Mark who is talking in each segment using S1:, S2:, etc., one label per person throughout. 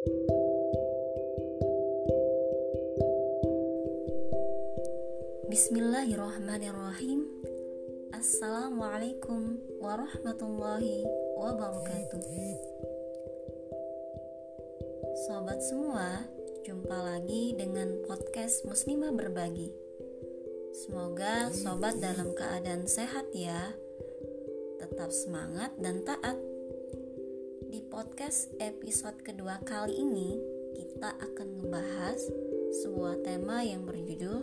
S1: Bismillahirrahmanirrahim. Assalamualaikum warahmatullahi wabarakatuh. Sobat semua, jumpa lagi dengan podcast Muslimah Berbagi. Semoga sobat dalam keadaan sehat ya. Tetap semangat dan taat Di podcast episode kedua kali ini Kita akan membahas sebuah tema yang berjudul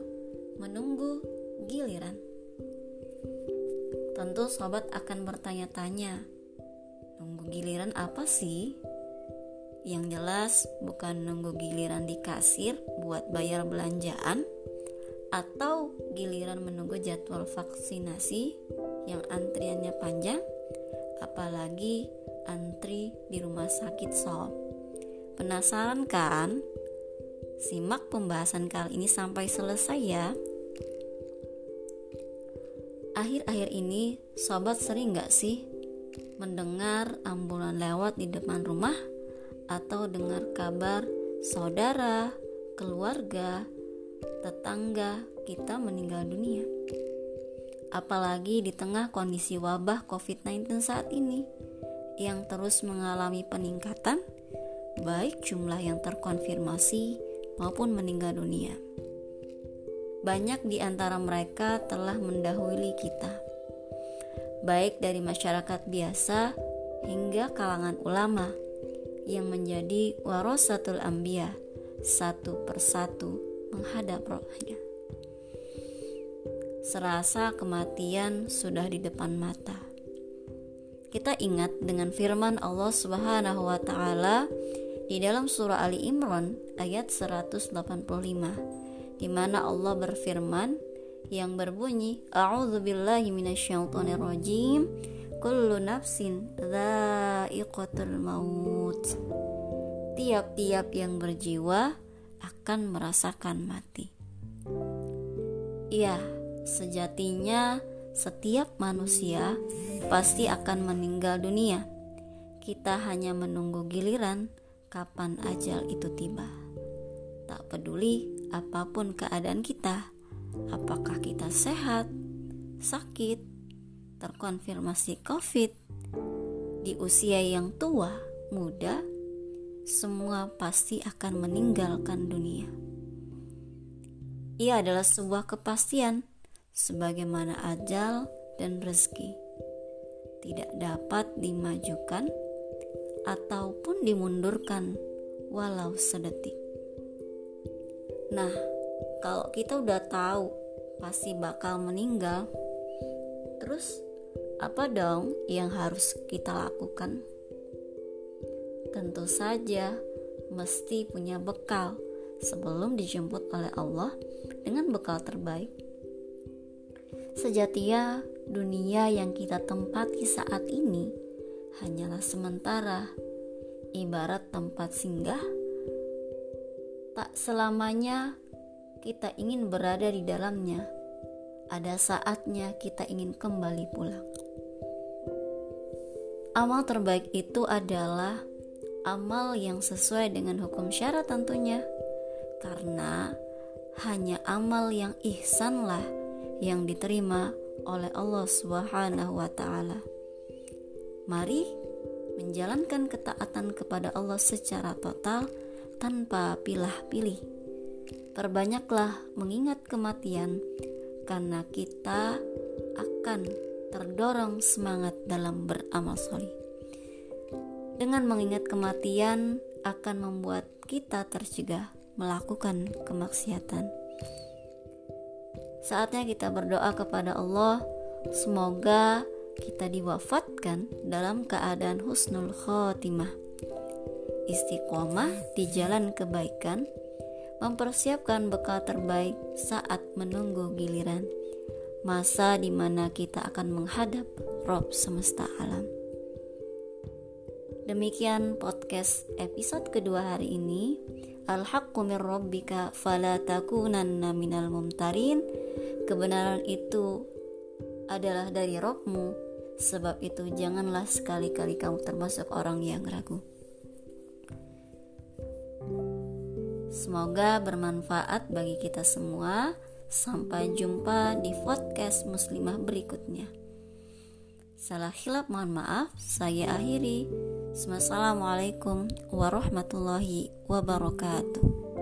S1: menunggu giliran. Tentu sobat akan bertanya-tanya, nunggu giliran apa sih? Yang jelas bukan nunggu giliran di kasir buat bayar belanjaan atau giliran menunggu jadwal vaksinasi yang antriannya panjang, apalagi antri di rumah sakit sob. Penasaran kan? Simak pembahasan kali ini sampai selesai ya. Akhir-akhir ini, sobat sering gak sih mendengar ambulan lewat di depan rumah atau dengar kabar saudara, keluarga, tetangga kita meninggal dunia? Apalagi di tengah kondisi wabah COVID-19 saat ini yang terus mengalami peningkatan baik jumlah yang terkonfirmasi maupun meninggal dunia. Banyak di antara mereka telah mendahului kita, baik dari masyarakat biasa hingga kalangan ulama yang menjadi warasatul ambia satu persatu menghadap rohnya. Serasa kematian sudah di depan mata. Kita ingat dengan firman Allah Subhanahu wa taala di dalam surah Ali Imran ayat 185 di mana Allah berfirman yang berbunyi A'udzubillahi minasyaitonirrajim kullu nafsin dha'iqatul maut. Tiap-tiap yang berjiwa akan merasakan mati. Iya, sejatinya setiap manusia pasti akan meninggal dunia. Kita hanya menunggu giliran kapan ajal itu tiba. Tak peduli apa pun keadaan kita, apakah kita sehat, sakit, terkonfirmasi COVID, di usia yang tua, muda, semua pasti akan meninggalkan dunia. Ia adalah sebuah kepastian, sebagaimana ajal dan rezeki tidak dapat dimajukan ataupun dimundurkan walau sedetik. Nah, kalau kita udah tahu pasti bakal meninggal, terus apa dong yang harus kita lakukan? Tentu saja mesti punya bekal sebelum dijemput oleh Allah dengan bekal terbaik. Sejatinya dunia yang kita tempati saat ini hanyalah sementara, ibarat tempat singgah. Tak selamanya kita ingin berada di dalamnya. Ada saatnya kita ingin kembali pulang. Amal terbaik itu adalah amal yang sesuai dengan hukum syarat tentunya. Karena hanya amal yang ihsanlah yang diterima oleh Allah Subhanahu wa taala. Mari menjalankan ketaatan kepada Allah secara total tanpa pilah-pilih. Perbanyaklah mengingat kematian karena kita akan terdorong semangat dalam beramal solih. Dengan mengingat kematian akan membuat kita tercegah melakukan kemaksiatan. Saatnya kita berdoa kepada Allah, semoga kita diwafatkan dalam keadaan husnul khotimah. Istiqomah di jalan kebaikan, mempersiapkan bekal terbaik saat menunggu giliran, masa di mana kita akan menghadap Rob semesta alam. Demikian podcast episode kedua hari ini. Al-haqqu min rabbika fala takunanna minal mumtarin. Kebenaran itu adalah dari Robmu Sebab itu janganlah sekali-kali kamu termasuk orang yang ragu. Semoga bermanfaat bagi kita semua. Sampai jumpa di podcast Muslimah berikutnya. Salah hilap mohon maaf, saya akhiri. Wassalamualaikum warahmatullahi wabarakatuh.